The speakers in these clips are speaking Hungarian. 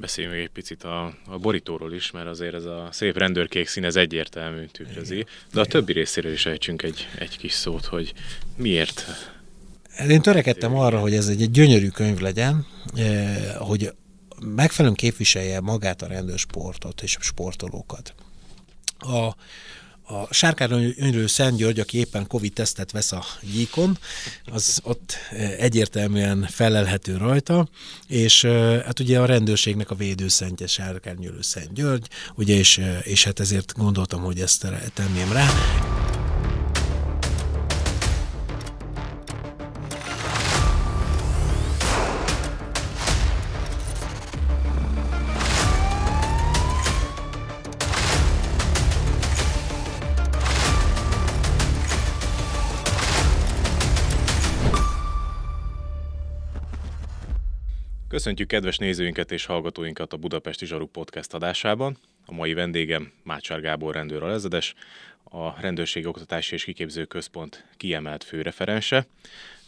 Beszéljünk még egy picit a, a borítóról is, mert azért ez a szép rendőrkék szín, ez egyértelmű tükrözi. De a többi részéről is ejtsünk egy, egy kis szót, hogy miért én törekedtem arra, hogy ez egy, egy gyönyörű könyv legyen, eh, hogy megfelelően képviselje magát a rendőrsportot és a sportolókat. A, a Sárkányönyrő Szent György, aki éppen Covid-tesztet vesz a gyíkon, az ott eh, egyértelműen felelhető rajta, és eh, hát ugye a rendőrségnek a védőszentje Sárkányönyrő Szent György, ugye, és, eh, és hát ezért gondoltam, hogy ezt tenném rá. Köszöntjük kedves nézőinket és hallgatóinkat a Budapesti Zsaruk Podcast adásában. A mai vendégem Mácsár Gábor rendőr lezedes, a Rendőrségi Oktatási és Kiképző Központ kiemelt főreferense.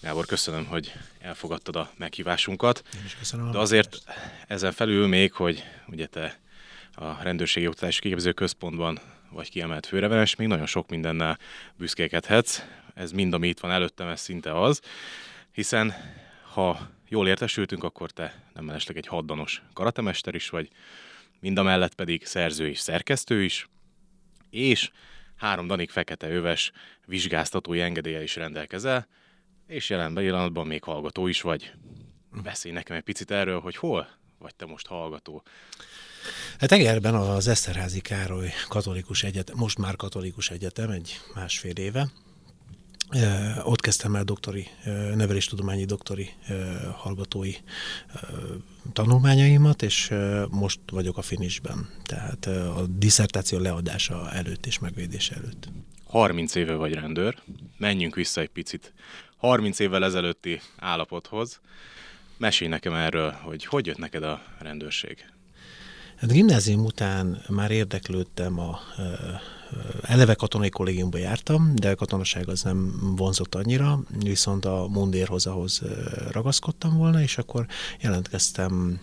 Gábor, köszönöm, hogy elfogadtad a meghívásunkat. Én is köszönöm. De azért ezen felül még, hogy ugye te a Rendőrségi Oktatási Kiképző Központban vagy kiemelt főreferens, még nagyon sok mindennel büszkékedhetsz. Ez mind, ami itt van előttem, ez szinte az. Hiszen ha jól értesültünk, akkor te nem mellesleg egy haddanos karatemester is vagy, mind a mellett pedig szerző és szerkesztő is, és három danig fekete öves vizsgáztatói engedélye is rendelkezel, és jelen pillanatban még hallgató is vagy. Beszélj nekem egy picit erről, hogy hol vagy te most hallgató. Hát Egerben az Eszterházi Károly Katolikus Egyetem, most már Katolikus Egyetem, egy másfél éve, ott kezdtem el doktori, neveléstudományi doktori hallgatói tanulmányaimat, és most vagyok a finisben, tehát a diszertáció leadása előtt és megvédése előtt. 30 éve vagy rendőr, menjünk vissza egy picit 30 évvel ezelőtti állapothoz. Mesélj nekem erről, hogy hogy jött neked a rendőrség? Hát gimnázium után már érdeklődtem a eleve katonai kollégiumba jártam, de a katonaság az nem vonzott annyira, viszont a mundérhoz ahhoz ragaszkodtam volna, és akkor jelentkeztem,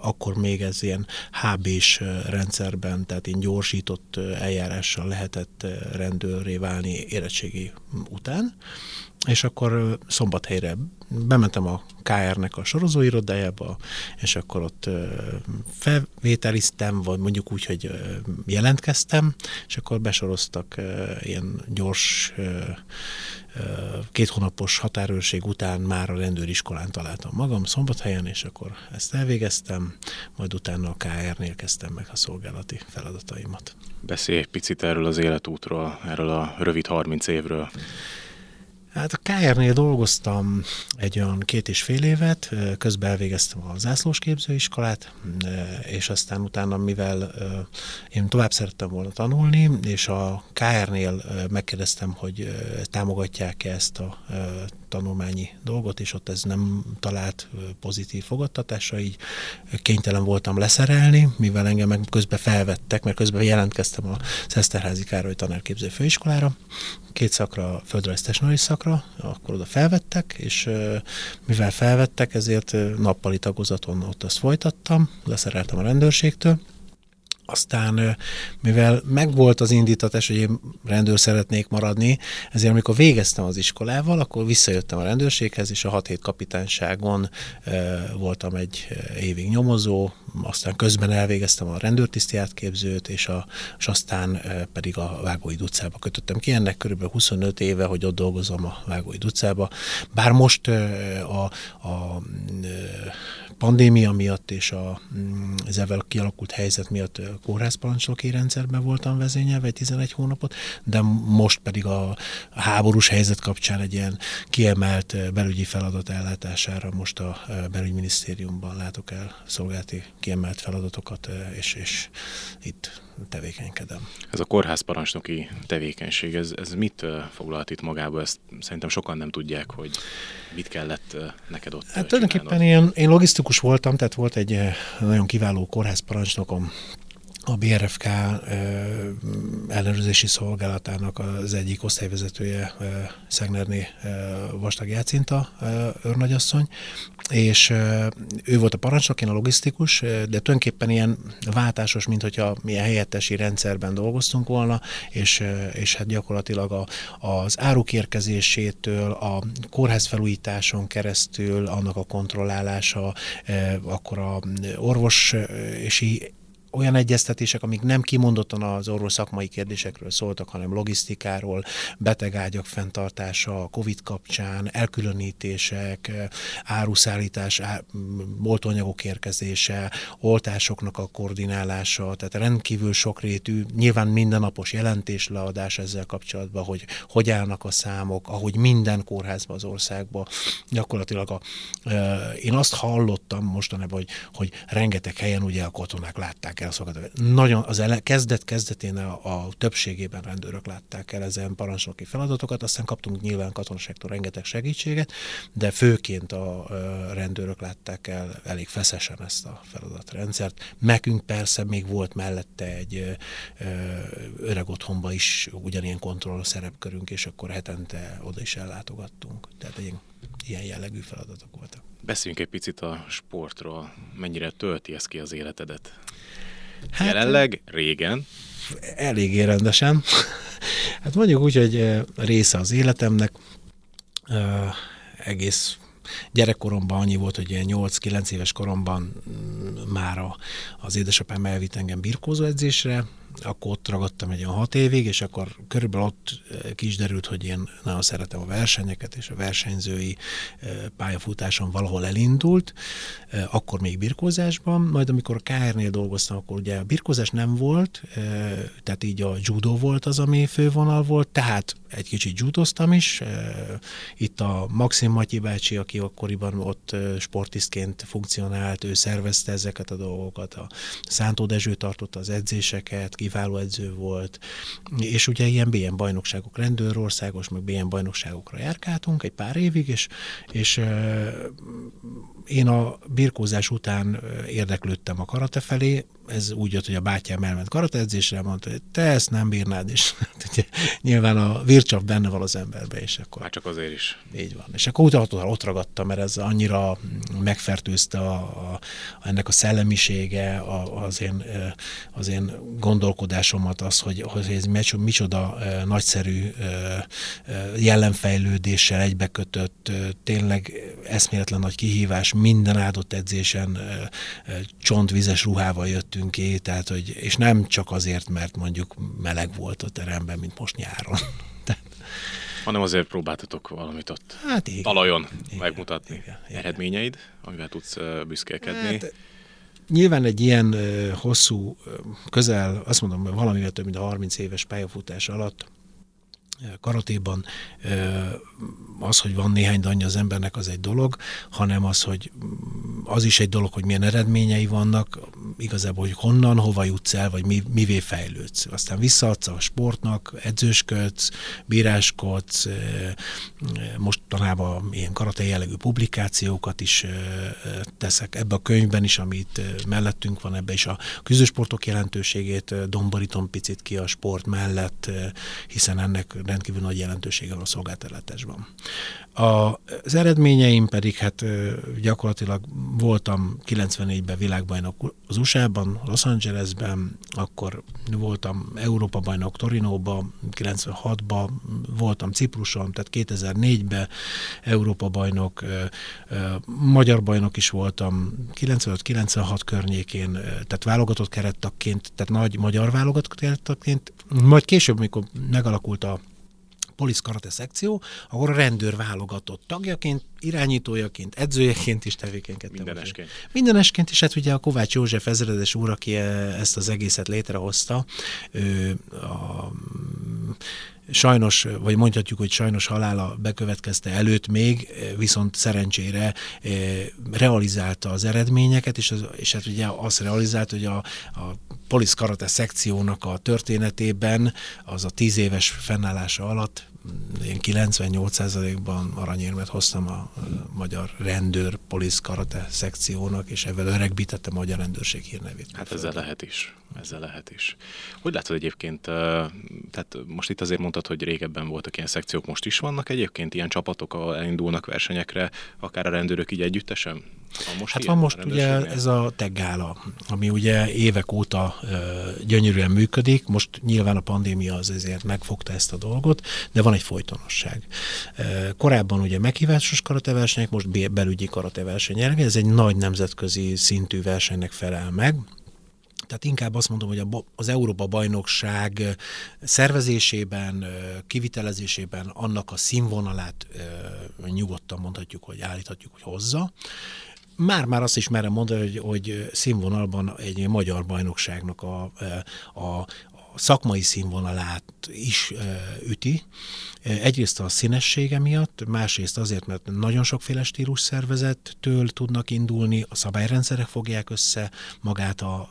akkor még ez ilyen HB-s rendszerben, tehát én gyorsított eljárással lehetett rendőrré válni érettségi után, és akkor szombathelyre bementem a KR-nek a sorozóirodájába, és akkor ott felvételiztem, vagy mondjuk úgy, hogy jelentkeztem, és akkor besoroztak ilyen gyors két hónapos határőrség után már a rendőriskolán találtam magam szombathelyen, és akkor ezt elvégeztem, majd utána a KR-nél kezdtem meg a szolgálati feladataimat. Beszélj egy picit erről az életútról, erről a rövid 30 évről. Hát a KR-nél dolgoztam egy olyan két és fél évet, közben elvégeztem a zászlós képzőiskolát, és aztán utána, mivel én tovább szerettem volna tanulni, és a KR-nél megkérdeztem, hogy támogatják-e ezt a tanulmányi dolgot, és ott ez nem talált pozitív fogadtatásra, így kénytelen voltam leszerelni, mivel engem meg közben felvettek, mert közben jelentkeztem a Szeszterházi Károly tanárképző főiskolára, két szakra, földrajz szakra, akkor oda felvettek, és mivel felvettek, ezért nappali tagozaton ott azt folytattam, leszereltem a rendőrségtől, aztán, mivel megvolt az indítatás, hogy én rendőr szeretnék maradni, ezért amikor végeztem az iskolával, akkor visszajöttem a rendőrséghez, és a 6 hét kapitányságon voltam egy évig nyomozó, aztán közben elvégeztem a rendőrtiszti átképzőt, és, a, és aztán pedig a Vágói utcába kötöttem ki. Ennek körülbelül 25 éve, hogy ott dolgozom a Vágói utcába. Bár most a, a pandémia miatt és a, mm, az ezzel kialakult helyzet miatt kórházparancsnoki rendszerben voltam vezényelve egy 11 hónapot, de most pedig a háborús helyzet kapcsán egy ilyen kiemelt belügyi feladat ellátására most a belügyminisztériumban látok el szolgálati kiemelt feladatokat, és, és itt tevékenykedem. Ez a kórházparancsnoki tevékenység, ez, ez mit foglalt itt magába? Ezt szerintem sokan nem tudják, hogy mit kellett neked ott Hát tulajdonképpen én, én logisztikus voltam, tehát volt egy nagyon kiváló kórházparancsnokom, a BRFK ellenőrzési szolgálatának az egyik osztályvezetője, Szegnerné Vastag Jácinta őrnagyasszony, és ő volt a parancsnok, én a logisztikus, de tulajdonképpen ilyen váltásos, mint hogyha milyen helyettesi rendszerben dolgoztunk volna, és, és hát gyakorlatilag a, az áruk érkezésétől, a kórház felújításon keresztül, annak a kontrollálása, akkor a orvos és olyan egyeztetések, amik nem kimondottan az orvos szakmai kérdésekről szóltak, hanem logisztikáról, betegágyak fenntartása, COVID kapcsán, elkülönítések, áruszállítás, oltóanyagok érkezése, oltásoknak a koordinálása, tehát rendkívül sokrétű, nyilván mindennapos jelentésleadás ezzel kapcsolatban, hogy hogy állnak a számok, ahogy minden kórházban az országban gyakorlatilag a, én azt hallottam mostanában, hogy, hogy rengeteg helyen ugye a katonák látták el szolgáltatni. Nagyon az ele, kezdet kezdetén a, a többségében rendőrök látták el ezen parancsnoki feladatokat, aztán kaptunk nyilván katonaságtól rengeteg segítséget, de főként a, a rendőrök látták el elég feszesen ezt a feladatrendszert. Nekünk persze még volt mellette egy ö, öreg otthonba is ugyanilyen kontroll szerepkörünk, és akkor hetente oda is ellátogattunk. Tehát egy ilyen jellegű feladatok voltak. Beszéljünk egy picit a sportról. Mennyire tölti ez ki az életedet? Hát, Jelenleg, régen? Eléggé rendesen. hát mondjuk úgy, hogy része az életemnek. egész gyerekkoromban annyi volt, hogy ilyen 8-9 éves koromban mm, már az édesapám elvitt engem birkózó edzésre, akkor ott ragadtam egy olyan hat évig, és akkor körülbelül ott eh, ki hogy én nagyon szeretem a versenyeket, és a versenyzői eh, pályafutáson valahol elindult, eh, akkor még birkózásban, majd amikor a KR-nél dolgoztam, akkor ugye a birkózás nem volt, tehát így a judo volt az, ami fővonal volt, tehát egy kicsit judoztam is. Itt a Maxim Matyi bácsi, aki akkoriban ott sportisztként funkcionált, ő szervezte ezeket a dolgokat, a Szántó Dezső tartotta az edzéseket, kiváló edző volt, és ugye ilyen BM bajnokságok, rendőrországos, meg BM bajnokságokra járkáltunk egy pár évig, és, és én a birkózás után érdeklődtem a karate felé, ez úgy jött, hogy a bátyám elment karateedzésre, mondta, hogy te ezt nem bírnád, és hát ugye, nyilván a vircsav benne van az emberbe, és akkor... Már csak azért is. Így van. És akkor utána ott ragadtam, mert ez annyira megfertőzte a, a, ennek a szellemisége, a, az, én, az én gondolkodásomat, az, hogy, hogy ez micsoda nagyszerű jellemfejlődéssel egybekötött, tényleg eszméletlen nagy kihívás, minden áldott edzésen csontvizes ruhával jöttünk ki, tehát, hogy, és nem csak azért, mert mondjuk meleg volt a teremben, mint most nyáron. hanem azért próbáltatok valamit ott hát igen, talajon igen, megmutatni. Igen, igen. Eredményeid, amivel tudsz büszkélkedni. Hát, nyilván egy ilyen hosszú, közel, azt mondom, valamivel több mint a 30 éves pályafutás alatt karatéban az, hogy van néhány danya az embernek, az egy dolog, hanem az, hogy az is egy dolog, hogy milyen eredményei vannak, igazából, hogy honnan, hova jutsz el, vagy mi, mivé fejlődsz. Aztán visszaadsz a sportnak, edzősködsz, bíráskodsz, mostanában ilyen karate jellegű publikációkat is teszek ebbe a könyvben is, amit mellettünk van, ebbe is a küzdősportok jelentőségét domborítom picit ki a sport mellett, hiszen ennek rendkívül nagy jelentősége van a szolgáltatásban. Az eredményeim pedig hát gyakorlatilag voltam 94-ben világbajnok az USA-ban, Los Angelesben, akkor voltam Európa bajnok Torinóban, 96-ban voltam Cipruson, tehát 2004-ben Európa bajnok, magyar bajnok is voltam 95-96 környékén, tehát válogatott kerettakként, tehát nagy magyar válogatott kerettakként, majd később, mikor megalakult a polisz karate szekció, akkor a rendőr válogatott tagjaként, irányítójaként, edzőjeként is tevékenykedtem. Mindenesként. Mindenesként, és hát ugye a Kovács József ezredes úr, aki ezt az egészet létrehozta, ő a sajnos, vagy mondhatjuk, hogy sajnos halála bekövetkezte előtt még, viszont szerencsére realizálta az eredményeket, és, az, és hát ugye azt realizált, hogy a, a Polisz Karate szekciónak a történetében az a tíz éves fennállása alatt én 98%-ban aranyérmet hoztam a magyar rendőr, polisz, karate szekciónak, és ezzel öregbítette a magyar rendőrség hírnevét. Hát ezzel lehet is. Ezzel lehet is. Hogy látod egyébként, tehát most itt azért mondtad, hogy régebben voltak ilyen szekciók, most is vannak egyébként ilyen csapatok, ahol elindulnak versenyekre, akár a rendőrök így együttesen? Van most hát van most ugye ez a teggála, ami ugye évek óta ö, gyönyörűen működik, most nyilván a pandémia az ezért megfogta ezt a dolgot, de van egy folytonosság. Ö, korábban ugye meghívásos karateversenyek, most belügyi karateversenyek, ez egy nagy nemzetközi szintű versenynek felel meg, tehát inkább azt mondom, hogy az Európa bajnokság szervezésében, kivitelezésében annak a színvonalát nyugodtan mondhatjuk, hogy állíthatjuk, hogy hozza már-már azt is merem mondani, hogy, hogy színvonalban egy magyar bajnokságnak a, a, szakmai színvonalát is üti. Egyrészt a színessége miatt, másrészt azért, mert nagyon sokféle stílus szervezettől tudnak indulni, a szabályrendszerek fogják össze magát a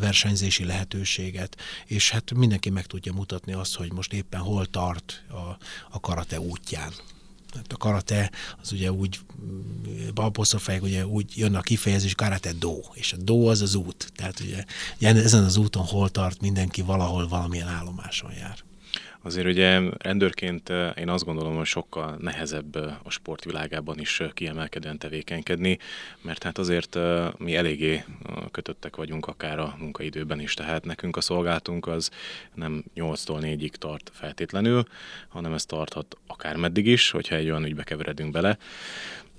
versenyzési lehetőséget, és hát mindenki meg tudja mutatni azt, hogy most éppen hol tart a, a karate útján. A karate az ugye úgy, balposzofáig ugye úgy jön a kifejezés karate do, és a do az az út. Tehát ugye ezen az úton hol tart mindenki valahol valamilyen állomáson jár. Azért ugye rendőrként eh, én azt gondolom, hogy sokkal nehezebb eh, a sportvilágában is eh, kiemelkedően tevékenykedni, mert hát azért mi eléggé kötöttek vagyunk akár a munkaidőben is, tehát nekünk a szolgáltunk az nem 8-tól 4-ig tart feltétlenül, hanem ez tarthat akár meddig is, hogyha egy olyan ügybe keveredünk bele,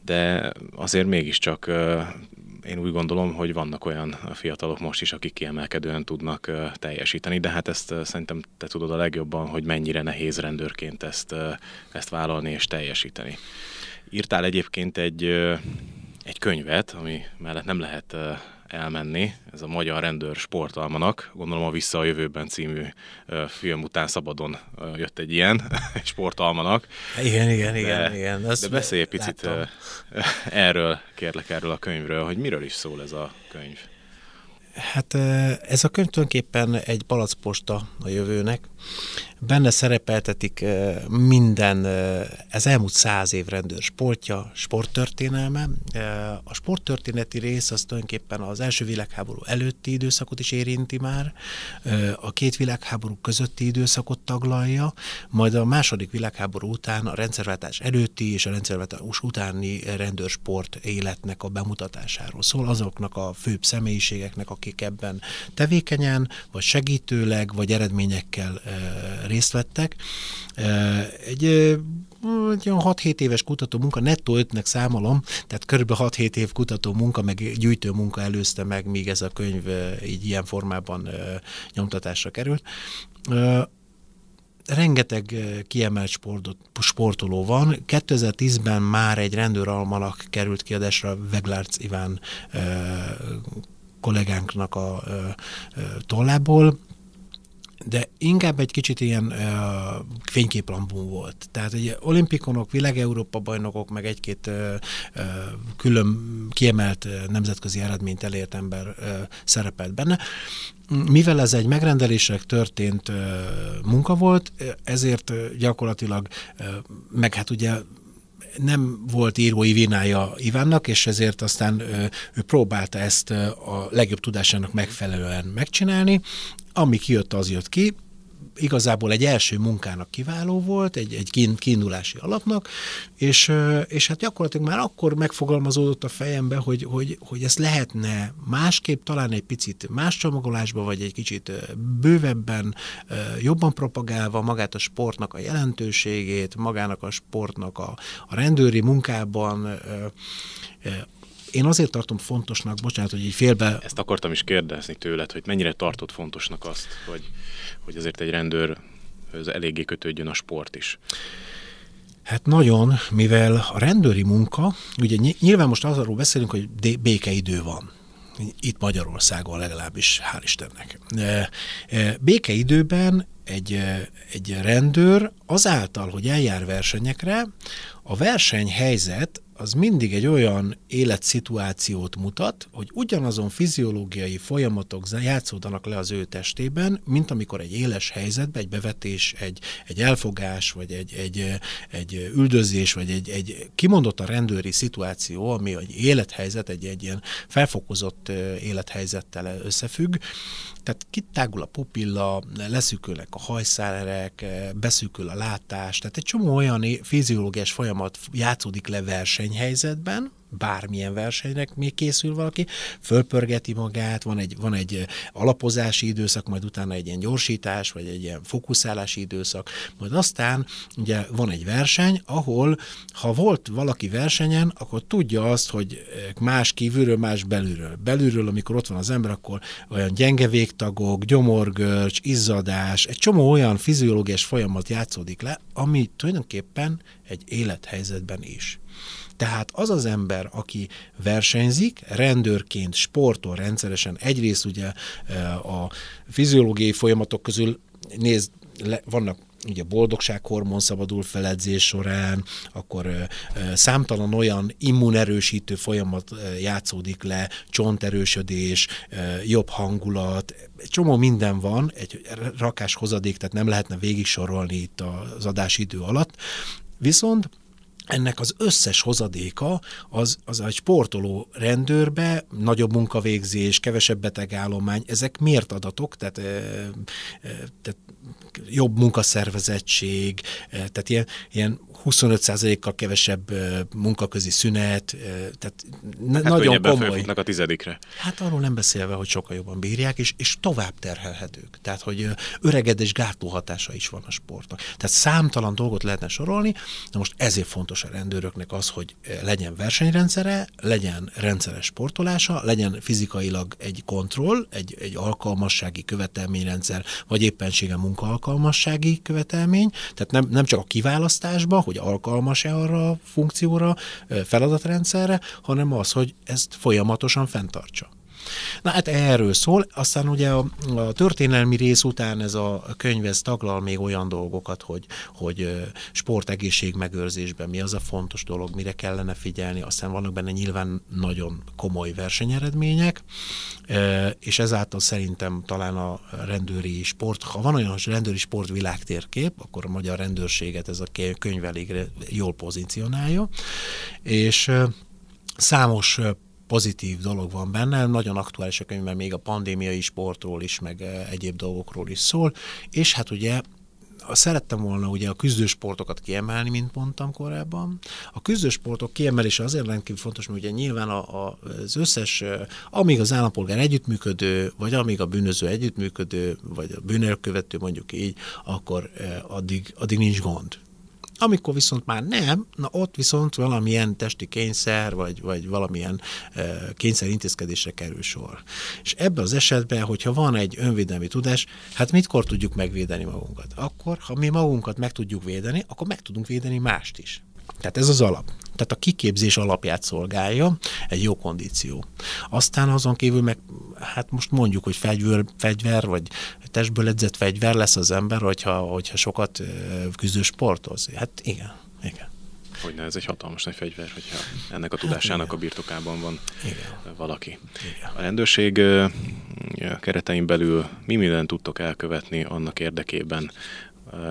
de azért mégiscsak én úgy gondolom, hogy vannak olyan fiatalok most is, akik kiemelkedően tudnak teljesíteni, de hát ezt szerintem te tudod a legjobban, hogy mennyire nehéz rendőrként ezt, ezt vállalni és teljesíteni. Írtál egyébként egy, egy könyvet, ami mellett nem lehet elmenni. Ez a Magyar Rendőr Sportalmanak, gondolom a Vissza a Jövőben című film után szabadon jött egy ilyen sportalmanak. Igen, igen, igen. De, igen. de beszélj egy picit láttam. erről, kérlek erről a könyvről, hogy miről is szól ez a könyv. Hát ez a könyv tulajdonképpen egy palacposta a jövőnek. Benne szerepeltetik minden, ez elmúlt száz év rendőr sportja, sporttörténelme. A sporttörténeti rész az tulajdonképpen az első világháború előtti időszakot is érinti már, a két világháború közötti időszakot taglalja, majd a második világháború után a rendszerváltás előtti és a rendszerváltás utáni rendőrsport életnek a bemutatásáról szól, azoknak a főbb személyiségeknek, akik ebben tevékenyen, vagy segítőleg, vagy eredményekkel részt vettek. Egy egy olyan 6-7 éves kutató munka, nettó 5-nek számolom, tehát körülbelül 6-7 év kutató munka, meg gyűjtő munka előzte meg, míg ez a könyv így ilyen formában nyomtatásra került rengeteg kiemelt sportot, sportoló van. 2010-ben már egy rendőralmanak került kiadásra Veglárc Iván kollégánknak a tollából, de inkább egy kicsit ilyen uh, fényképlambum volt. Tehát egy olimpikonok, világ-európa bajnokok, meg egy-két uh, uh, külön kiemelt nemzetközi eredményt elért ember uh, szerepelt benne. Mivel ez egy megrendelések történt uh, munka volt, ezért gyakorlatilag, uh, meg hát ugye nem volt írói vinája Ivánnak, és ezért aztán ő, próbálta ezt a legjobb tudásának megfelelően megcsinálni. Ami kijött, az jött ki igazából egy első munkának kiváló volt, egy, egy kiindulási alapnak, és, és hát gyakorlatilag már akkor megfogalmazódott a fejembe, hogy, hogy, hogy ezt lehetne másképp, talán egy picit más csomagolásba, vagy egy kicsit bővebben, jobban propagálva magát a sportnak a jelentőségét, magának a sportnak a, a rendőri munkában, én azért tartom fontosnak, bocsánat, hogy így félbe... Ezt akartam is kérdezni tőled, hogy mennyire tartod fontosnak azt, hogy, hogy azért egy rendőr eléggé kötődjön a sport is. Hát nagyon, mivel a rendőri munka, ugye nyilván most arról beszélünk, hogy békeidő van. Itt Magyarországon legalábbis, hál' Istennek. E, e, békeidőben egy, e, egy rendőr azáltal, hogy eljár versenyekre, a versenyhelyzet az mindig egy olyan életszituációt mutat, hogy ugyanazon fiziológiai folyamatok játszódanak le az ő testében, mint amikor egy éles helyzetben, egy bevetés, egy, egy elfogás, vagy egy, egy, egy üldözés, vagy egy, egy kimondott a rendőri szituáció, ami egy élethelyzet, egy, egy ilyen felfokozott élethelyzettel összefügg, tehát kitágul a pupilla, leszűkülnek a hajszálerek, beszűkül a látás, tehát egy csomó olyan fiziológiás folyamat játszódik le versenyhelyzetben, bármilyen versenynek még készül valaki, fölpörgeti magát, van egy, van egy alapozási időszak, majd utána egy ilyen gyorsítás, vagy egy ilyen fókuszálási időszak, majd aztán ugye van egy verseny, ahol ha volt valaki versenyen, akkor tudja azt, hogy más kívülről, más belülről. Belülről, amikor ott van az ember, akkor olyan gyenge végtagok, gyomorgörcs, izzadás, egy csomó olyan fiziológiás folyamat játszódik le, ami tulajdonképpen egy élethelyzetben is. Tehát az az ember, aki versenyzik, rendőrként sportol rendszeresen, egyrészt ugye eh, a fiziológiai folyamatok közül nézd, vannak ugye boldogsághormon szabadul feledzés során, akkor ö, ö, számtalan olyan immunerősítő folyamat játszódik le, csonterősödés, jobb hangulat, csomó minden van, egy rakás hozadék, tehát nem lehetne végig sorolni itt az adásidő alatt, viszont ennek az összes hozadéka az, az egy sportoló rendőrbe, nagyobb munkavégzés, kevesebb betegállomány, ezek miért adatok, tehát, e, e, tehát jobb munkaszervezettség, e, tehát ilyen, ilyen 25%-kal kevesebb munkaközi szünet, tehát hát nagyon komoly. a tizedikre. Hát arról nem beszélve, hogy sokkal jobban bírják, és, és tovább terhelhetők. Tehát, hogy öregedés gátló hatása is van a sportnak. Tehát számtalan dolgot lehetne sorolni, de most ezért fontos a rendőröknek az, hogy legyen versenyrendszere, legyen rendszeres sportolása, legyen fizikailag egy kontroll, egy, egy alkalmassági követelményrendszer, vagy éppensége munkaalkalmassági követelmény, tehát nem, nem csak a kiválasztásba, hogy hogy alkalmas-e arra a funkcióra, feladatrendszerre, hanem az, hogy ezt folyamatosan fenntartsa. Na hát erről szól, aztán ugye a, a történelmi rész után ez a könyv ez taglal még olyan dolgokat, hogy, hogy sportegészség megőrzésben mi az a fontos dolog, mire kellene figyelni, aztán vannak benne nyilván nagyon komoly versenyeredmények, és ezáltal szerintem talán a rendőri sport, ha van olyan rendőri sport világtérkép, akkor a magyar rendőrséget ez a könyv elég jól pozícionálja, és számos pozitív dolog van benne, nagyon aktuális a könyv, mert még a pandémiai sportról is, meg eh, egyéb dolgokról is szól, és hát ugye szerettem volna ugye a küzdősportokat kiemelni, mint mondtam korábban. A küzdősportok kiemelése azért rendkívül fontos, mert ugye nyilván a, a, az összes, eh, amíg az állampolgár együttműködő, vagy amíg a bűnöző együttműködő, vagy a bűnelkövető mondjuk így, akkor eh, addig, addig nincs gond. Amikor viszont már nem, na ott viszont valamilyen testi kényszer, vagy, vagy valamilyen e, kényszer intézkedésre kerül sor. És ebben az esetben, hogyha van egy önvédelmi tudás, hát mitkor tudjuk megvédeni magunkat? Akkor, ha mi magunkat meg tudjuk védeni, akkor meg tudunk védeni mást is. Tehát ez az alap. Tehát a kiképzés alapját szolgálja egy jó kondíció. Aztán azon kívül meg, hát most mondjuk, hogy fegyver, fegyver vagy testből edzett fegyver lesz az ember, hogyha, hogyha sokat küzdő sportoz. Hát igen, igen. Hogyne, ez egy hatalmas nagy fegyver, hogyha ennek a tudásának hát, a birtokában van igen. valaki. Igen. A rendőrség keretein belül mi mindent tudtok elkövetni annak érdekében,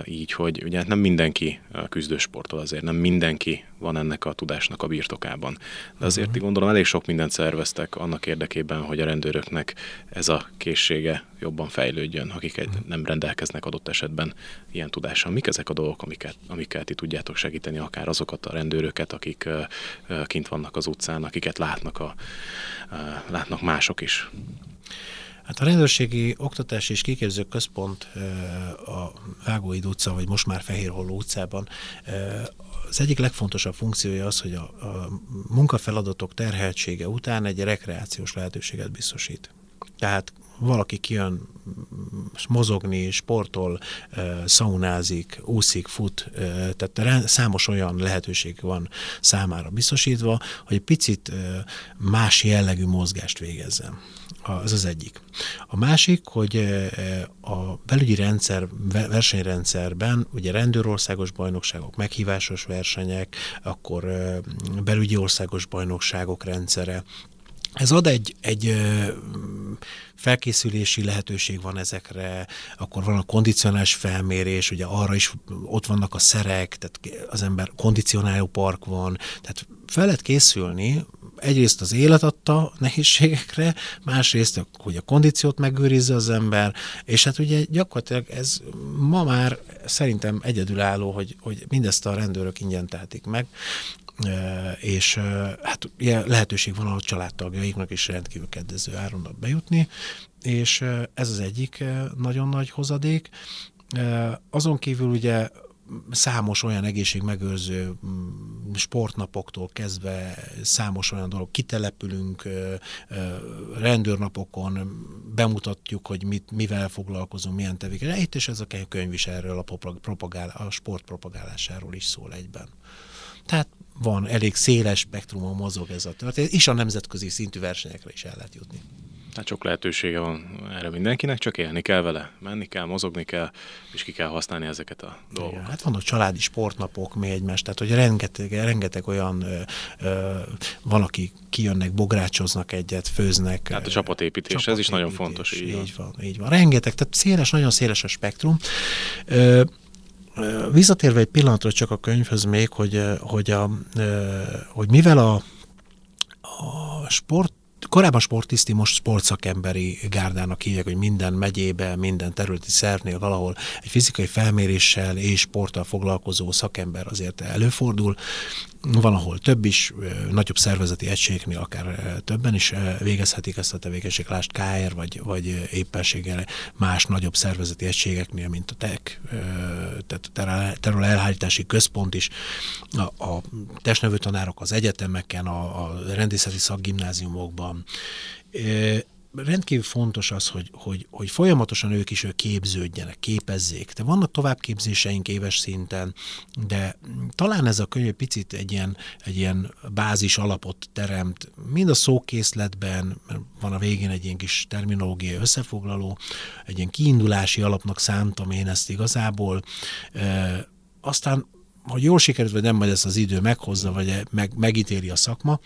így, hogy ugye hát nem mindenki küzdősportol azért, nem mindenki van ennek a tudásnak a birtokában. De azért uh-huh. gondolom elég sok mindent szerveztek annak érdekében, hogy a rendőröknek ez a készsége jobban fejlődjön, akik uh-huh. nem rendelkeznek adott esetben ilyen tudással. Mik ezek a dolgok, amiket, amiket ti tudjátok segíteni, akár azokat a rendőröket, akik uh, kint vannak az utcán, akiket látnak, a, uh, látnak mások is? Hát a rendőrségi oktatási és kiképző központ a Vágóid utca, vagy most már Fehérholló utcában az egyik legfontosabb funkciója az, hogy a, a munkafeladatok terheltsége után egy rekreációs lehetőséget biztosít. Tehát valaki kijön mozogni, sportol, szaunázik, úszik, fut, tehát számos olyan lehetőség van számára biztosítva, hogy picit más jellegű mozgást végezzen. Az az egyik. A másik, hogy a belügyi rendszer, versenyrendszerben ugye rendőrországos bajnokságok, meghívásos versenyek, akkor belügyi országos bajnokságok rendszere, ez ad egy, egy felkészülési lehetőség van ezekre, akkor van a kondicionális felmérés, ugye arra is ott vannak a szerek, tehát az ember kondicionáló park van, tehát fel lehet készülni, egyrészt az élet adta nehézségekre, másrészt, hogy a kondíciót megőrizze az ember, és hát ugye gyakorlatilag ez ma már szerintem egyedülálló, hogy, hogy mindezt a rendőrök ingyen tehetik meg, és hát ugye lehetőség van a családtagjaiknak is rendkívül kedvező áron bejutni, és ez az egyik nagyon nagy hozadék. Azon kívül ugye számos olyan egészségmegőrző mm, sportnapoktól kezdve számos olyan dolog, kitelepülünk rendőrnapokon, bemutatjuk, hogy mit, mivel foglalkozunk, milyen tevékenység, és ez a könyv is erről a, propagál, a sport propagálásáról is szól egyben. Tehát van, elég széles spektrumon mozog ez a történet, és a nemzetközi szintű versenyekre is el lehet jutni. Hát sok lehetősége van erre mindenkinek, csak élni kell vele, menni kell, mozogni kell, és ki kell használni ezeket a dolgokat. Igen, hát vannak családi sportnapok mi egymást, tehát hogy rengeteg, rengeteg olyan, ö, ö, van, aki kijönnek, bográcsoznak egyet, főznek. Hát a csapatépítés, csapatépítés ez is nagyon fontos. Így, így van. van, így van. Rengeteg, tehát széles, nagyon széles a spektrum. Ö, Visszatérve egy pillanatra csak a könyvhöz még, hogy, hogy, a, hogy mivel a, a sport korábban sportiszti, most sportszakemberi gárdának hívják, hogy minden megyébe, minden területi szervnél valahol egy fizikai felméréssel és sporttal foglalkozó szakember azért előfordul van, ahol több is, nagyobb szervezeti egységnél akár többen is végezhetik ezt a tevékenységet, lást KR, vagy, vagy éppenséggel más nagyobb szervezeti egységeknél, mint a TEK, tehát terül elhárítási központ is, a, a testnevő tanárok az egyetemeken, a, a rendészeti szakgimnáziumokban, rendkívül fontos az, hogy, hogy, hogy folyamatosan ők is ők képződjenek, képezzék. De vannak továbbképzéseink éves szinten, de talán ez a könyv egy picit egy ilyen, egy ilyen bázis alapot teremt, mind a szókészletben, van a végén egy ilyen kis terminológiai összefoglaló, egy ilyen kiindulási alapnak szántam én ezt igazából, aztán hogy jól sikerült, vagy nem, majd ezt az idő meghozza, vagy meg, megítéli a szakma.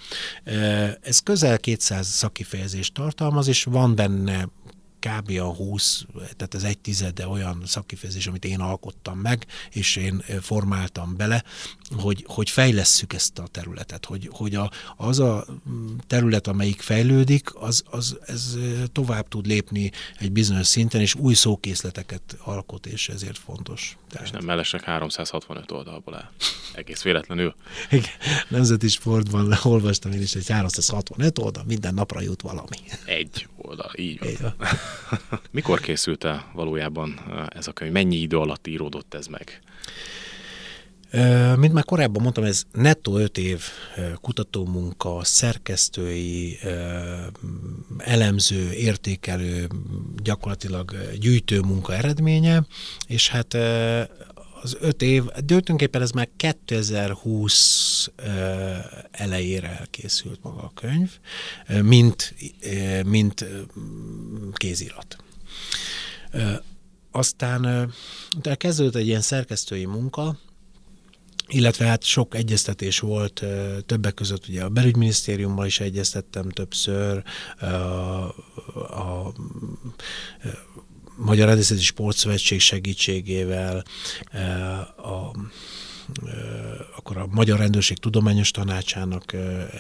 Ez közel 200 szakifejezést tartalmaz, és van benne kb. a 20, tehát ez egy tizede olyan szakkifejezés, amit én alkottam meg, és én formáltam bele, hogy, hogy fejlesszük ezt a területet, hogy, hogy a, az a terület, amelyik fejlődik, az, az ez tovább tud lépni egy bizonyos szinten, és új szókészleteket alkot, és ezért fontos. Tehát... És nem mellesleg 365 oldalból el. Egész véletlenül. Igen. Nemzeti sportban olvastam én is egy 365 oldal, minden napra jut valami. Egy oldal, így van. Így van. Mikor készült el valójában ez a könyv? Mennyi idő alatt íródott ez meg? Mint már korábban mondtam, ez nettó öt év kutatómunka, szerkesztői, elemző, értékelő, gyakorlatilag gyűjtő munka eredménye, és hát az öt év, de tulajdonképpen ez már 2020 elejére elkészült maga a könyv, mint, mint kézirat. Aztán kezdődött egy ilyen szerkesztői munka, illetve hát sok egyeztetés volt, többek között ugye a belügyminisztériummal is egyeztettem többször, a, a Magyar Rendészeti Sportszövetség segítségével, a akkor a Magyar Rendőrség Tudományos Tanácsának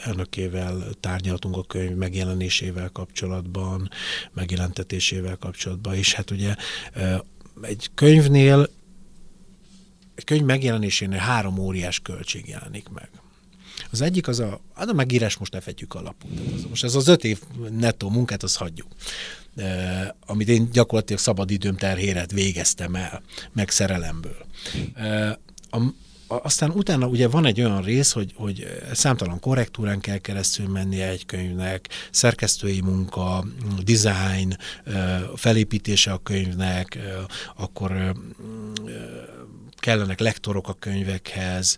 elnökével tárgyaltunk a könyv megjelenésével kapcsolatban, megjelentetésével kapcsolatban, és hát ugye egy könyvnél egy könyv megjelenésénél három óriás költség jelenik meg. Az egyik az a, hát a megírás most ne fedjük alapul. Most ez az öt év nettó munkát, az hagyjuk. Uh, amit én gyakorlatilag szabadidőm terhéret végeztem el, meg szerelemből. Uh, a, aztán utána ugye van egy olyan rész, hogy, hogy számtalan korrektúrán kell keresztül mennie egy könyvnek, szerkesztői munka, design, felépítése a könyvnek, akkor kellenek lektorok a könyvekhez,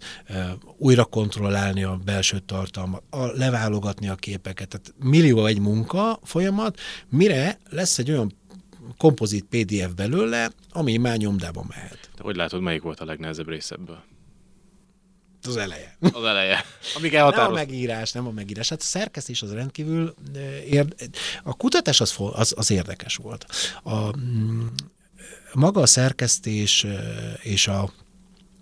újra kontrollálni a belső tartalmat, leválogatni a képeket. Tehát millió egy munka folyamat, mire lesz egy olyan kompozit PDF belőle, ami már nyomdába mehet. De hogy látod, melyik volt a legnehezebb rész ebből? Az eleje. Az eleje. Amíg Nem a elhatároz. megírás, nem a megírás. Hát a szerkesztés az rendkívül érd... A kutatás az, az, az érdekes volt. A, mm, maga a szerkesztés és a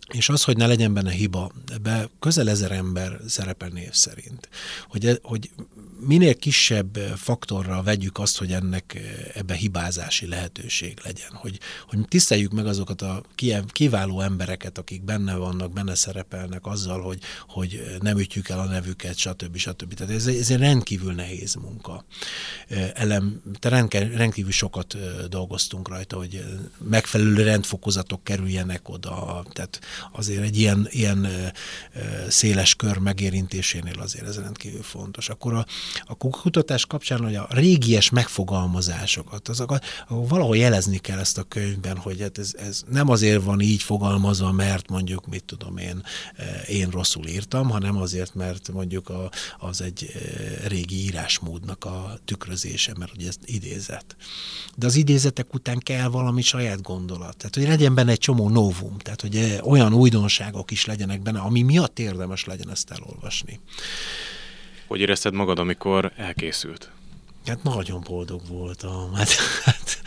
és az, hogy ne legyen benne hiba, ebbe közel ezer ember szerepel név szerint. Hogy, e- hogy minél kisebb faktorral vegyük azt, hogy ennek ebbe hibázási lehetőség legyen. Hogy, hogy tiszteljük meg azokat a kiváló embereket, akik benne vannak, benne szerepelnek azzal, hogy, hogy nem ütjük el a nevüket, stb. stb. Tehát ez, ez egy rendkívül nehéz munka. Elem, te rendke- rendkívül sokat dolgoztunk rajta, hogy megfelelő rendfokozatok kerüljenek oda, tehát azért egy ilyen, ilyen széles kör megérintésénél azért ez rendkívül fontos. Akkor a, a kutatás kapcsán, hogy a régies megfogalmazásokat, azokat valahol jelezni kell ezt a könyvben, hogy hát ez, ez nem azért van így fogalmazva, mert mondjuk, mit tudom én, eh, én rosszul írtam, hanem azért, mert mondjuk a, az egy eh, régi írásmódnak a tükrözése, mert ugye ez idézet. De az idézetek után kell valami saját gondolat. Tehát, hogy legyen benne egy csomó novum, tehát, hogy eh, olyan újdonságok is legyenek benne, ami miatt érdemes legyen ezt elolvasni. Hogy érezted magad, amikor elkészült? Hát nagyon boldog voltam. Hát, hát,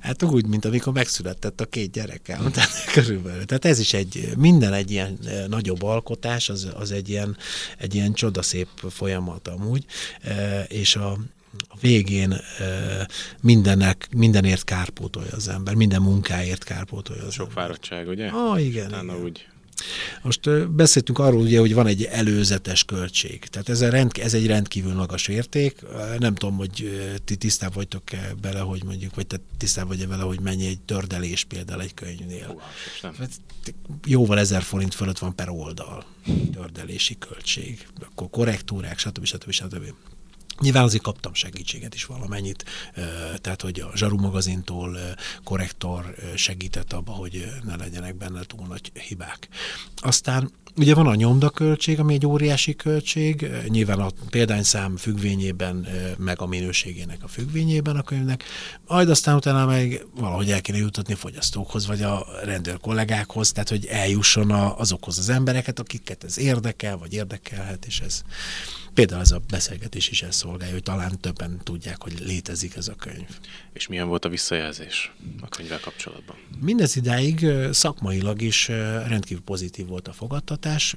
hát úgy, mint amikor megszületett a két gyerekem. Tehát körülbelül. Tehát ez is egy, minden egy ilyen eh, nagyobb alkotás, az, az egy, ilyen, egy ilyen csodaszép folyamat amúgy, eh, és a, a végén eh, mindennek, mindenért kárpótolja az ember, minden munkáért kárpótolja az Sok ember. fáradtság, ugye? Ah, igen, Utána igen. úgy Most beszéltünk arról, ugye, hogy van egy előzetes költség. Tehát ez, a rend, ez egy rendkívül magas érték. Nem tudom, hogy ti tisztában vagytok-e bele, hogy mondjuk, vagy te tisztában vagy-e vele, hogy mennyi egy tördelés például egy könyvnél. Hú, nem. Hát, Jóval ezer forint fölött van per oldal tördelési költség. Akkor korrektúrák, stb. stb. stb. Nyilván azért kaptam segítséget is valamennyit, tehát hogy a Zsaru magazintól korrektor segített abba, hogy ne legyenek benne túl nagy hibák. Aztán ugye van a nyomdaköltség, ami egy óriási költség, nyilván a példányszám függvényében, meg a minőségének a függvényében a könyvnek, majd aztán utána meg valahogy el kéne jutatni a fogyasztókhoz, vagy a rendőr kollégákhoz, tehát hogy eljusson azokhoz az embereket, akiket ez érdekel, vagy érdekelhet, és ez Például ez a beszélgetés is ezt szolgálja, hogy talán többen tudják, hogy létezik ez a könyv. És milyen volt a visszajelzés a könyvvel kapcsolatban? Mindez idáig szakmailag is rendkívül pozitív volt a fogadtatás.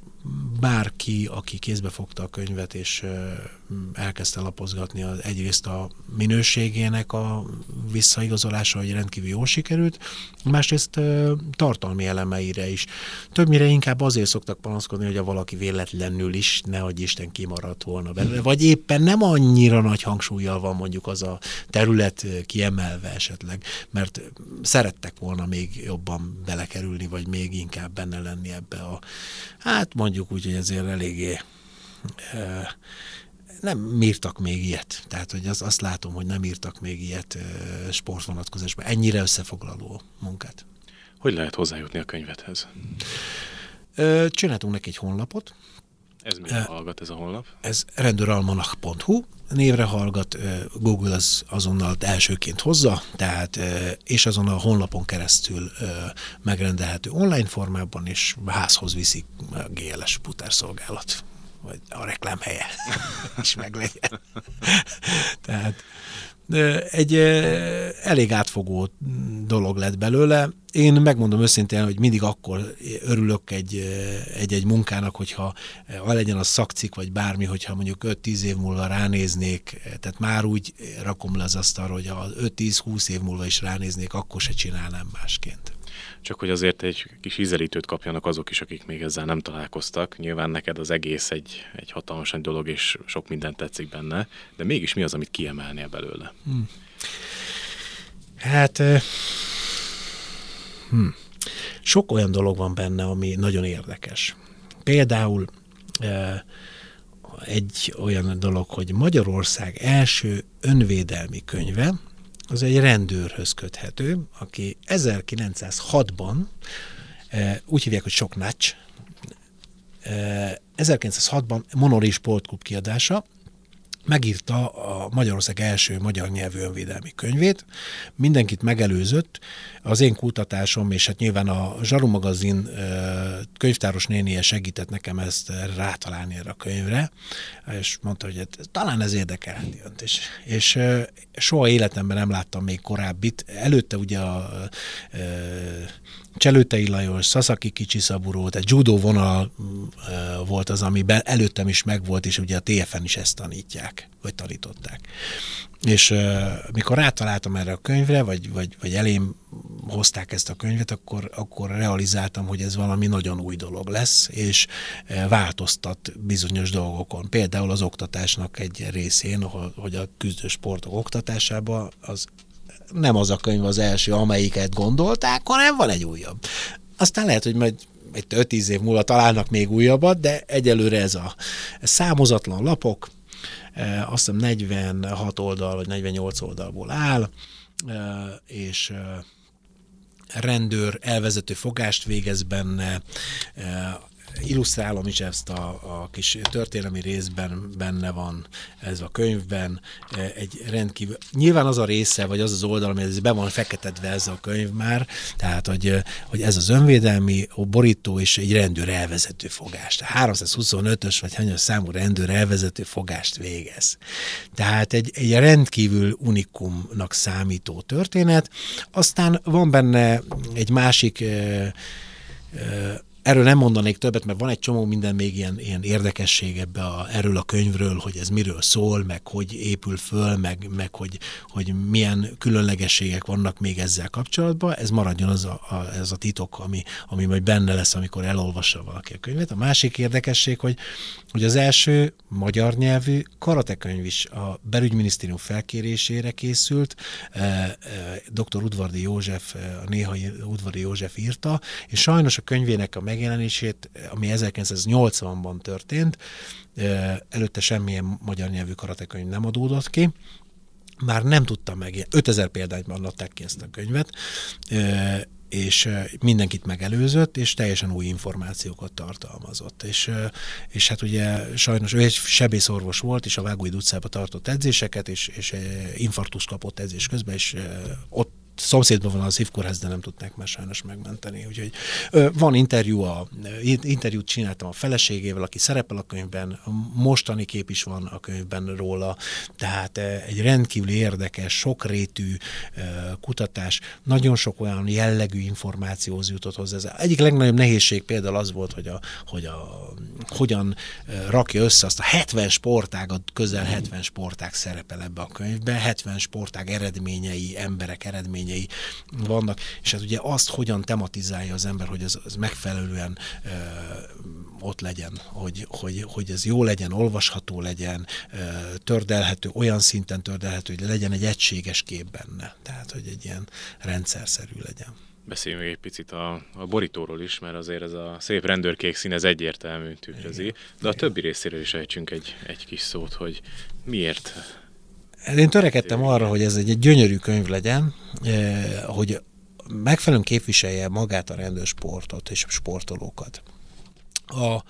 Bárki, aki kézbe fogta a könyvet és elkezdte lapozgatni az, egyrészt a minőségének a visszaigazolása, hogy rendkívül jól sikerült, másrészt tartalmi elemeire is. Többnyire inkább azért szoktak panaszkodni, hogy a valaki véletlenül is, nehogy Isten kimaradt volna belőle, vagy éppen nem annyira nagy hangsúlyjal van mondjuk az a terület kiemelve esetleg, mert szerettek volna még jobban belekerülni, vagy még inkább benne lenni ebbe a, hát mondjuk úgy, hogy azért eléggé ö, nem írtak még ilyet. Tehát, hogy az, azt látom, hogy nem írtak még ilyet ö, sportvonatkozásban. Ennyire összefoglaló munkát. Hogy lehet hozzájutni a könyvethez? Csináltunk neki egy honlapot, Ez mire hallgat ez a honlap? ez rendőralmanach.hu, névre hallgat, Google az azonnal elsőként hozza, tehát, és azon a honlapon keresztül megrendelhető online formában, és házhoz viszik a GLS putárszolgálat, vagy a reklám helye is meglegyen. tehát egy elég átfogó dolog lett belőle. Én megmondom őszintén, hogy mindig akkor örülök egy, egy-egy munkának, hogyha ha legyen a szakcik, vagy bármi, hogyha mondjuk 5-10 év múlva ránéznék, tehát már úgy rakom le az asztalra, hogy ha 5-10-20 év múlva is ránéznék, akkor se csinálnám másként. Csak hogy azért egy kis ízelítőt kapjanak azok is, akik még ezzel nem találkoztak. Nyilván neked az egész egy, egy hatalmas nagy dolog, és sok minden tetszik benne, de mégis mi az, amit kiemelnél belőle? Hát ö, hm, sok olyan dolog van benne, ami nagyon érdekes. Például ö, egy olyan dolog, hogy Magyarország első önvédelmi könyve, az egy rendőrhöz köthető, aki 1906-ban, eh, úgy hívják, hogy Sok eh, 1906-ban Monori Sportklub kiadása, megírta a Magyarország első magyar nyelvű önvédelmi könyvét, mindenkit megelőzött, az én kutatásom, és hát nyilván a Zsaru magazin könyvtáros nénie segített nekem ezt rátalálni erre a könyvre, és mondta, hogy hát, talán ez érdekelheti önt. És, és soha életemben nem láttam még korábbit. Előtte ugye a Cselőtei Lajos, Sasaki Kicsi Szaburó, tehát judo vonal volt az, ami előttem is megvolt, és ugye a TFN is ezt tanítják, vagy tanították. És uh, mikor rátaláltam erre a könyvre, vagy, vagy, vagy elém hozták ezt a könyvet, akkor, akkor realizáltam, hogy ez valami nagyon új dolog lesz, és változtat bizonyos dolgokon. Például az oktatásnak egy részén, hogy a küzdő sportok oktatásába az nem az a könyv az első, amelyiket gondolták, hanem van egy újabb. Aztán lehet, hogy majd egy 5-10 év múlva találnak még újabbat, de egyelőre ez a számozatlan lapok, azt hiszem 46 oldal vagy 48 oldalból áll, és rendőr elvezető fogást végez benne, illusztrálom is ezt a, a kis történelmi részben benne van ez a könyvben, e, egy rendkívül, nyilván az a része, vagy az az oldal, ami be van feketedve ez a könyv már, tehát, hogy, hogy ez az önvédelmi borító és egy rendőr elvezető fogást. 325-ös vagy hanyas számú rendőr elvezető fogást végez. Tehát egy, egy rendkívül unikumnak számító történet. Aztán van benne egy másik Erről nem mondanék többet, mert van egy csomó minden még ilyen, ilyen érdekesség ebbe a, erről a könyvről, hogy ez miről szól, meg hogy épül föl, meg, meg hogy, hogy milyen különlegességek vannak még ezzel kapcsolatban. Ez maradjon az a, a, ez a titok, ami, ami majd benne lesz, amikor elolvassa valaki a könyvet. A másik érdekesség, hogy, hogy az első magyar nyelvű karatekönyv is a belügyminisztérium felkérésére készült. E, e, dr. Udvardi József, a néhai Udvardi József írta, és sajnos a könyvének a meg megjelenését, ami 1980-ban történt, előtte semmilyen magyar nyelvű karatekönyv nem adódott ki, már nem tudtam meg, 5000 példányban adták ki ezt a könyvet, és mindenkit megelőzött, és teljesen új információkat tartalmazott. És, és hát ugye sajnos ő egy sebészorvos volt, és a Vágóid utcába tartott edzéseket, és, és infarktus kapott edzés közben, és ott szomszédban van az szívkórház, de nem tudták már sajnos megmenteni. Úgyhogy van interjú, a, interjút csináltam a feleségével, aki szerepel a könyvben, mostani kép is van a könyvben róla, tehát egy rendkívül érdekes, sokrétű kutatás, nagyon sok olyan jellegű információhoz jutott hozzá. Ez egyik legnagyobb nehézség például az volt, hogy, a, hogy a, hogyan rakja össze azt a 70 sportágat, közel 70 sportág szerepel ebbe a könyvbe, 70 sportág eredményei, emberek eredményei, eredményei vannak, és hát ugye azt hogyan tematizálja az ember, hogy ez, ez megfelelően ö, ott legyen, hogy, hogy, hogy ez jó legyen, olvasható legyen, tördelhető, olyan szinten tördelhető, hogy legyen egy egységes kép benne. Tehát, hogy egy ilyen rendszerszerű legyen. Beszéljünk még egy picit a, a borítóról is, mert azért ez a szép rendőrkék szín, ez egyértelmű tükrözi, de a többi részéről is ejtsünk egy, egy kis szót, hogy miért én törekedtem arra, hogy ez egy, egy gyönyörű könyv legyen, eh, hogy megfelelően képviselje magát a rendőrsportot és a sportolókat. A,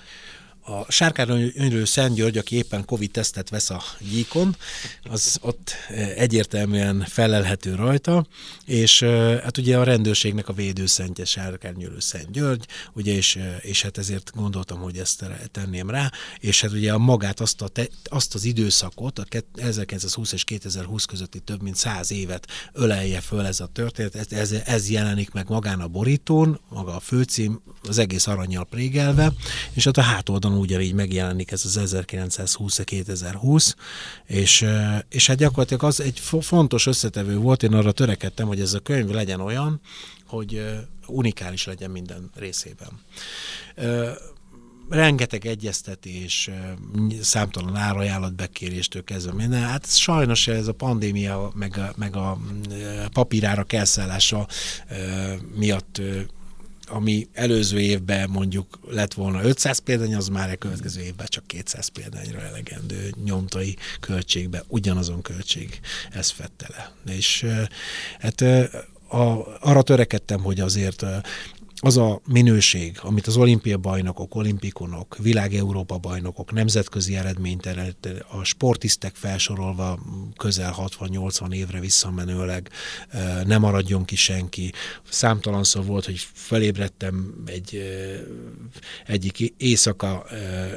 a Sárkányönyrő Szent György, aki éppen Covid-tesztet vesz a gyíkon, az ott e, egyértelműen felelhető rajta, és e, hát ugye a rendőrségnek a védőszentje Sárkányönyrő Szent György, ugye, és, e, és hát ezért gondoltam, hogy ezt tenném rá, és hát ugye a magát, azt, a azt az időszakot, a 1920 és 2020 közötti több mint száz évet ölelje föl ez a történet, ez, ez, ez jelenik meg magán a borítón, maga a főcím, az egész aranyjal prégelve, és hát a hátoldalon ugyanígy megjelenik ez az 1920-2020, és, és hát gyakorlatilag az egy fontos összetevő volt, én arra törekedtem, hogy ez a könyv legyen olyan, hogy unikális legyen minden részében rengeteg egyeztetés, számtalan árajánlat bekéréstől kezdve minden. Hát sajnos ez a pandémia, meg a, meg a papírára kelszállása miatt ami előző évben mondjuk lett volna 500 példány, az már a következő évben csak 200 példányra elegendő nyomtai költségbe, ugyanazon költség, ez fette le. És hát a, arra törekedtem, hogy azért az a minőség, amit az olimpia bajnokok, olimpikonok, világ-európa bajnokok, nemzetközi eredményt a sportisztek felsorolva közel 60-80 évre visszamenőleg nem maradjon ki senki. Számtalanszor volt, hogy felébredtem egy egyik éjszaka,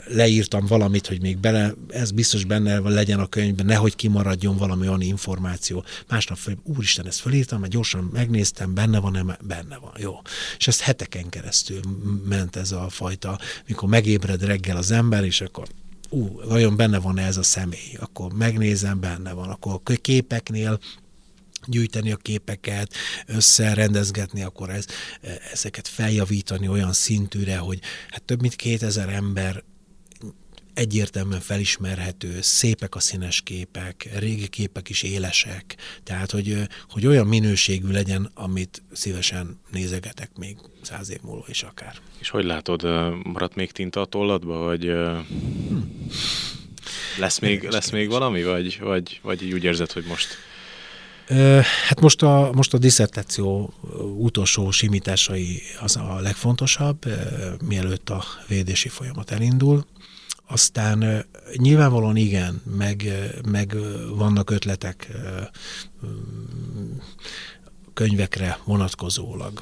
leírtam valamit, hogy még bele, ez biztos benne legyen a könyvben, nehogy kimaradjon valami olyan információ. Másnap fel, úristen, ezt felírtam, mert gyorsan megnéztem, benne van-e, benne van, jó. És ezt heteken keresztül ment ez a fajta, mikor megébred reggel az ember, és akkor ú, vajon benne van -e ez a személy? Akkor megnézem, benne van. Akkor a képeknél gyűjteni a képeket, összerendezgetni, akkor ez, ezeket feljavítani olyan szintűre, hogy hát több mint 2000 ember egyértelműen felismerhető, szépek a színes képek, régi képek is élesek, tehát hogy, hogy olyan minőségű legyen, amit szívesen nézegetek még száz év múlva is akár. És hogy látod, maradt még tinta a tolladba, vagy hmm. lesz, még, lesz még valami, vagy, vagy, vagy úgy érzed, hogy most Hát most a, most a diszertáció utolsó simításai az a legfontosabb, mielőtt a védési folyamat elindul. Aztán nyilvánvalóan igen, meg, meg vannak ötletek könyvekre vonatkozólag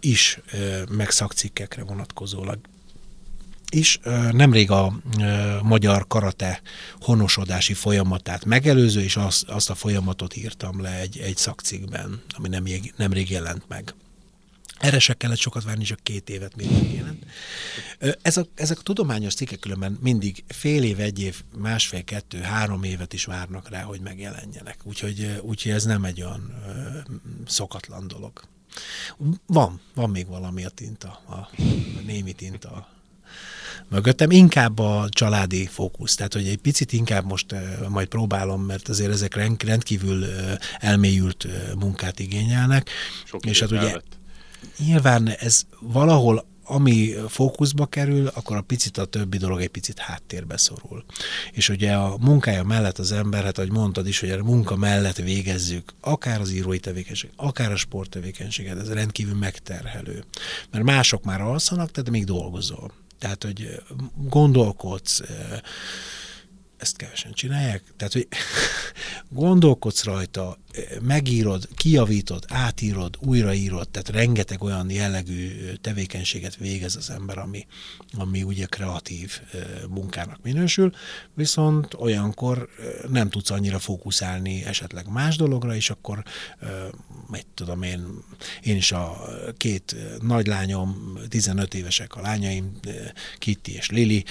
is, meg szakcikkekre vonatkozólag is. Nemrég a magyar karate honosodási folyamatát megelőző, és azt, azt a folyamatot írtam le egy, egy szakcikkben, ami nem, nemrég jelent meg. Erre se kellett sokat várni, csak két évet még megjelent. Ez a, ezek a tudományos cikkek különben mindig fél év, egy év, másfél, kettő, három évet is várnak rá, hogy megjelenjenek. Úgyhogy, úgyhogy ez nem egy olyan szokatlan dolog. Van, van még valami a tinta, a, a némi tinta mögöttem, inkább a családi fókusz, tehát hogy egy picit inkább most majd próbálom, mert azért ezek rendkívül elmélyült munkát igényelnek. Sok és hát ugye nyilván ez valahol ami fókuszba kerül, akkor a picit a többi dolog egy picit háttérbe szorul. És ugye a munkája mellett az ember, hát ahogy mondtad is, hogy a munka mellett végezzük, akár az írói tevékenység, akár a sporttevékenységet, ez rendkívül megterhelő. Mert mások már alszanak, tehát még dolgozol. Tehát, hogy gondolkodsz, ezt kevesen csinálják, tehát, hogy gondolkodsz rajta, megírod, kijavítod, átírod, újraírod, tehát rengeteg olyan jellegű tevékenységet végez az ember, ami, ami ugye kreatív munkának minősül, viszont olyankor nem tudsz annyira fókuszálni esetleg más dologra, és akkor mit tudom én, én is a két nagylányom, 15 évesek a lányaim, Kitty és Lili,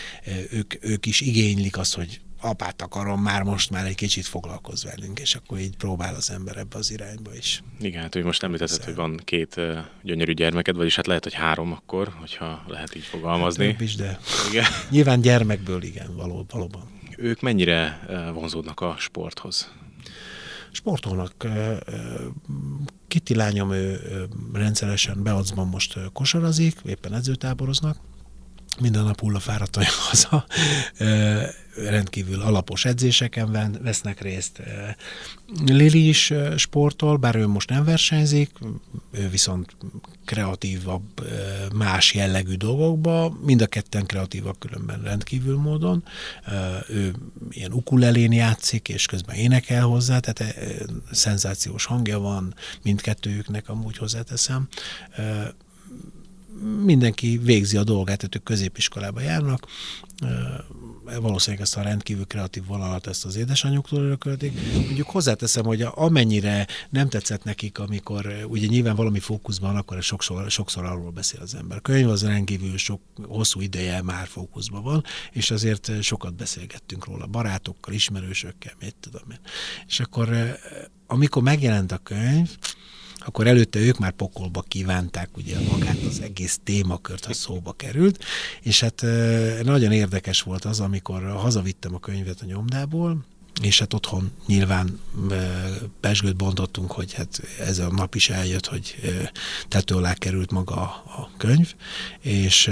ők, ők is igénylik azt, hogy apát akarom, már most már egy kicsit foglalkozz velünk, és akkor így próbál az ember ebbe az irányba is. Igen, hát hogy most említetted, hogy van két gyönyörű gyermeked, vagyis hát lehet, hogy három akkor, hogyha lehet így fogalmazni. Hát is, de igen. nyilván gyermekből igen, való, valóban. Ők mennyire vonzódnak a sporthoz? Sportolnak. Kitti lányom, ő rendszeresen Beacban most kosarazik, éppen edzőtáboroznak, minden nap hullafáradtan haza, rendkívül alapos edzéseken vesznek részt. Lili is sportol, bár ő most nem versenyzik, ő viszont kreatívabb, más jellegű dolgokba, mind a ketten kreatívak különben rendkívül módon. Ő ilyen ukulelén játszik, és közben énekel hozzá, tehát szenzációs hangja van mindkettőjüknek, amúgy hozzáteszem mindenki végzi a dolgát, tehát ők középiskolába járnak, valószínűleg ezt a rendkívül kreatív vonalat ezt az édesanyjuktól örökölték. Mondjuk hozzáteszem, hogy amennyire nem tetszett nekik, amikor ugye nyilván valami fókuszban, akkor sokszor, sokszor arról beszél az ember. Könyv az rendkívül sok, hosszú ideje már fókuszban van, és azért sokat beszélgettünk róla barátokkal, ismerősökkel, mit tudom én. És akkor amikor megjelent a könyv, akkor előtte ők már pokolba kívánták ugye magát az egész témakört, ha szóba került, és hát nagyon érdekes volt az, amikor hazavittem a könyvet a nyomdából, és hát otthon nyilván pesgőt bontottunk, hogy hát ez a nap is eljött, hogy tető alá került maga a könyv, és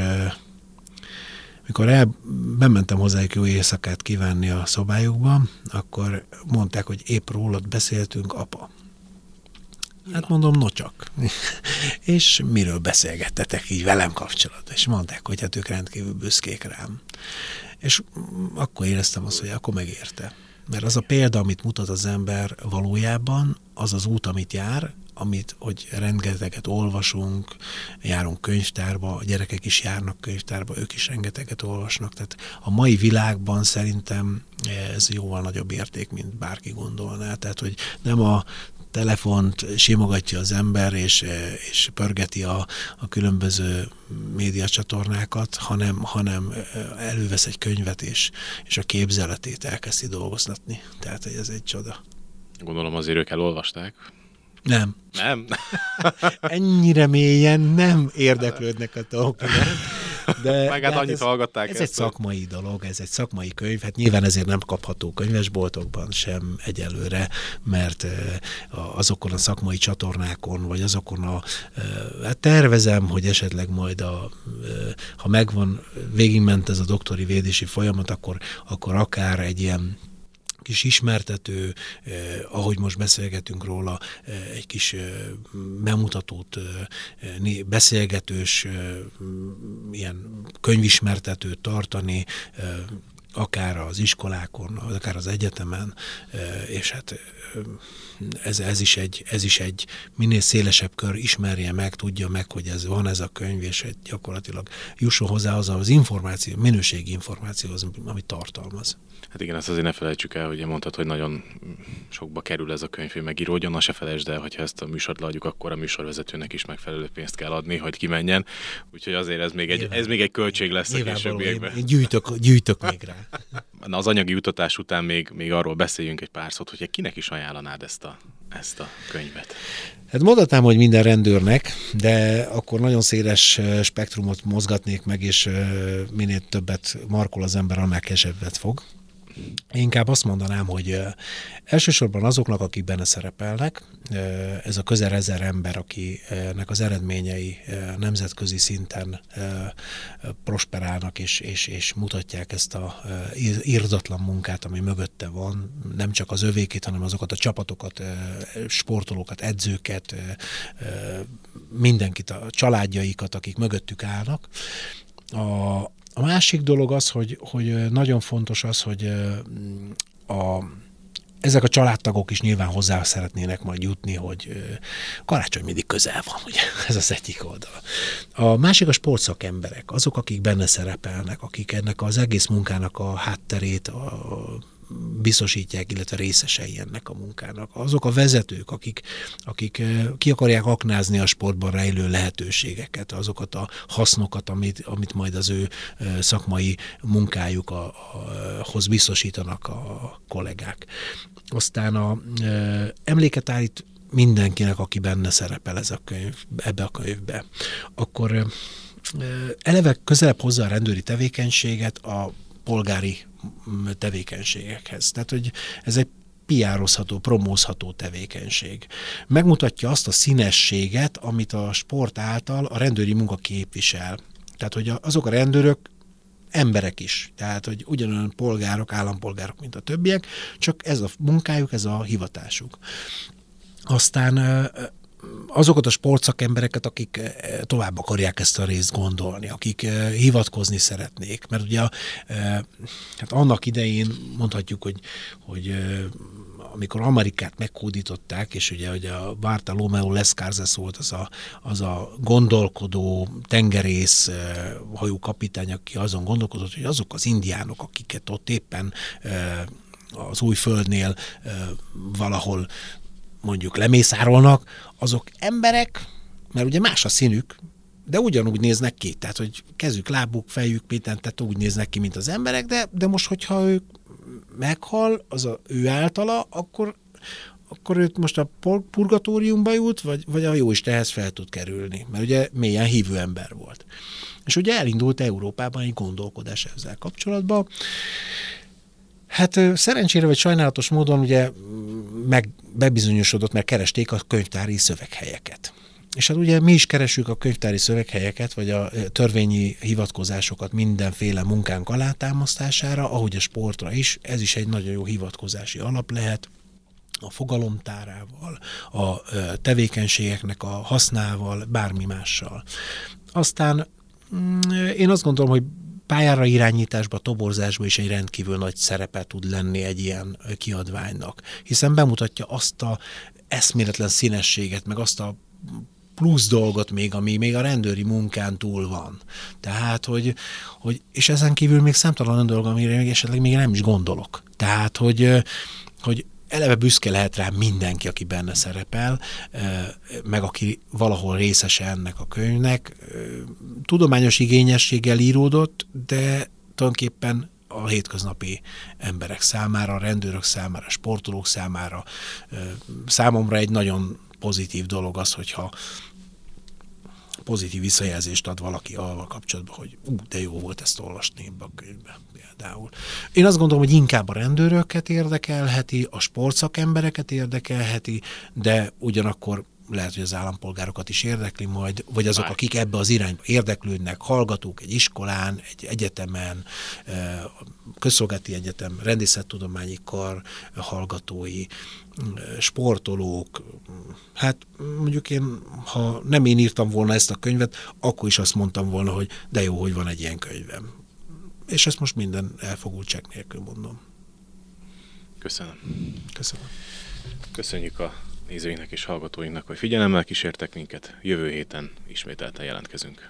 mikor el, bementem hozzájuk jó éjszakát kívánni a szobájukba, akkor mondták, hogy épp rólad beszéltünk, apa Hát mondom, no csak. és miről beszélgettetek így velem kapcsolatban? És mondták, hogy hát ők rendkívül büszkék rám. És akkor éreztem azt, hogy akkor megérte. Mert az a példa, amit mutat az ember valójában, az az út, amit jár, amit, hogy rengeteget olvasunk, járunk könyvtárba, a gyerekek is járnak könyvtárba, ők is rengeteget olvasnak. Tehát a mai világban szerintem ez jóval nagyobb érték, mint bárki gondolná. Tehát, hogy nem a telefont simogatja az ember, és, és pörgeti a, a különböző médiacsatornákat, hanem, hanem elővesz egy könyvet, és, és a képzeletét elkezdi dolgoztatni. Tehát ez egy csoda. Gondolom azért ők elolvasták. Nem. Nem? Ennyire mélyen nem érdeklődnek a Tolkien. De, Meg hát annyit ez, hallgatták Ez ezt, egy szakmai dolog, ez egy szakmai könyv, hát nyilván ezért nem kapható könyvesboltokban sem egyelőre, mert azokon a szakmai csatornákon, vagy azokon a, hát tervezem, hogy esetleg majd a, ha megvan, végigment ez a doktori védési folyamat, akkor, akkor akár egy ilyen kis ismertető, eh, ahogy most beszélgetünk róla, eh, egy kis eh, bemutatót, beszélgetős, ilyen könyvismertetőt tartani, akár az iskolákon, akár az egyetemen, és hát ez, ez, is egy, ez is egy minél szélesebb kör ismerje meg, tudja meg, hogy ez van ez a könyv, és egy gyakorlatilag jusson hozzá az az információ, minőségi információhoz, amit tartalmaz. Hát igen, ezt azért ne felejtsük el, hogy mondtad, hogy nagyon sokba kerül ez a könyv, hogy megíródjon, na se felejtsd el, hogyha ezt a műsort leadjuk, akkor a műsorvezetőnek is megfelelő pénzt kell adni, hogy kimenjen. Úgyhogy azért ez még egy, ez még egy költség lesz a későbbiekben. Gyűjtök, gyűjtök még rá. Na, az anyagi utatás után még, még arról beszéljünk egy pár szót, hogy kinek is ajánlanád ezt a, ezt a könyvet? Hát mondhatnám, hogy minden rendőrnek, de akkor nagyon széles spektrumot mozgatnék meg, és minél többet markol az ember, annál kevesebbet fog. Inkább azt mondanám, hogy elsősorban azoknak, akik benne szerepelnek, ez a közel ezer ember, akinek az eredményei nemzetközi szinten prosperálnak és, és, és mutatják ezt a írdatlan munkát, ami mögötte van, nem csak az övékét, hanem azokat a csapatokat, sportolókat, edzőket, mindenkit, a családjaikat, akik mögöttük állnak. A, a másik dolog az, hogy, hogy nagyon fontos az, hogy a, ezek a családtagok is nyilván hozzá szeretnének majd jutni, hogy karácsony mindig közel van, ugye? Ez az egyik oldal. A másik a sportszakemberek, azok, akik benne szerepelnek, akik ennek az egész munkának a hátterét, a biztosítják, illetve részesei ennek a munkának. Azok a vezetők, akik, akik ki akarják aknázni a sportban rejlő lehetőségeket, azokat a hasznokat, amit, amit majd az ő szakmai munkájuk a, a, hoz biztosítanak a kollégák. Aztán a, e, emléket állít mindenkinek, aki benne szerepel ez a könyv, ebbe a könyvbe. Akkor eleve közelebb hozza a rendőri tevékenységet a polgári tevékenységekhez. Tehát, hogy ez egy piározható, promózható tevékenység. Megmutatja azt a színességet, amit a sport által a rendőri munka képvisel. Tehát, hogy azok a rendőrök emberek is. Tehát, hogy ugyanolyan polgárok, állampolgárok, mint a többiek, csak ez a munkájuk, ez a hivatásuk. Aztán azokat a sportszakembereket, akik eh, tovább akarják ezt a részt gondolni, akik eh, hivatkozni szeretnék. Mert ugye eh, hát annak idején mondhatjuk, hogy, hogy amikor Amerikát megkódították, és ugye hogy a Bartolomeo Lescarzes volt az a, az a gondolkodó tengerész hajó kapitány, aki azon gondolkodott, hogy azok az indiánok, akiket ott éppen az új földnél valahol mondjuk lemészárolnak, azok emberek, mert ugye más a színük, de ugyanúgy néznek ki, tehát hogy kezük, lábuk, fejük, minden, tehát úgy néznek ki, mint az emberek, de, de most, hogyha ő meghal, az a, ő általa, akkor, akkor őt most a purgatóriumba jut, vagy, vagy a jó Istenhez fel tud kerülni, mert ugye mélyen hívő ember volt. És ugye elindult Európában egy gondolkodás ezzel kapcsolatban, Hát szerencsére vagy sajnálatos módon ugye meg bebizonyosodott, mert keresték a könyvtári szöveghelyeket. És hát ugye mi is keresünk a könyvtári szöveghelyeket, vagy a törvényi hivatkozásokat mindenféle munkánk alátámasztására, ahogy a sportra is, ez is egy nagyon jó hivatkozási alap lehet. a fogalomtárával, a tevékenységeknek a hasznával, bármi mással. Aztán mm, én azt gondolom, hogy pályára irányításba, toborzásba is egy rendkívül nagy szerepe tud lenni egy ilyen kiadványnak, hiszen bemutatja azt a eszméletlen színességet, meg azt a plusz dolgot még, ami még a rendőri munkán túl van. Tehát, hogy, hogy és ezen kívül még számtalan olyan dolog, amire még esetleg még nem is gondolok. Tehát, hogy, hogy eleve büszke lehet rá mindenki, aki benne szerepel, meg aki valahol részese ennek a könyvnek. Tudományos igényességgel íródott, de tulajdonképpen a hétköznapi emberek számára, a rendőrök számára, a sportolók számára. Számomra egy nagyon pozitív dolog az, hogyha pozitív visszajelzést ad valaki avval kapcsolatban, hogy ú, de jó volt ezt olvasni ebbe a könyvbe például. Én azt gondolom, hogy inkább a rendőröket érdekelheti, a sportszakembereket érdekelheti, de ugyanakkor lehet, hogy az állampolgárokat is érdekli majd, vagy azok, akik ebbe az irányba érdeklődnek, hallgatók egy iskolán, egy egyetemen, közszolgálati egyetem, rendészettudományi kar hallgatói, sportolók, hát mondjuk én, ha nem én írtam volna ezt a könyvet, akkor is azt mondtam volna, hogy de jó, hogy van egy ilyen könyvem. És ezt most minden elfogultság nélkül mondom. Köszönöm. Köszönöm. Köszönjük a nézőinknek és hallgatóinknak, hogy figyelemmel kísértek minket. Jövő héten ismételten jelentkezünk.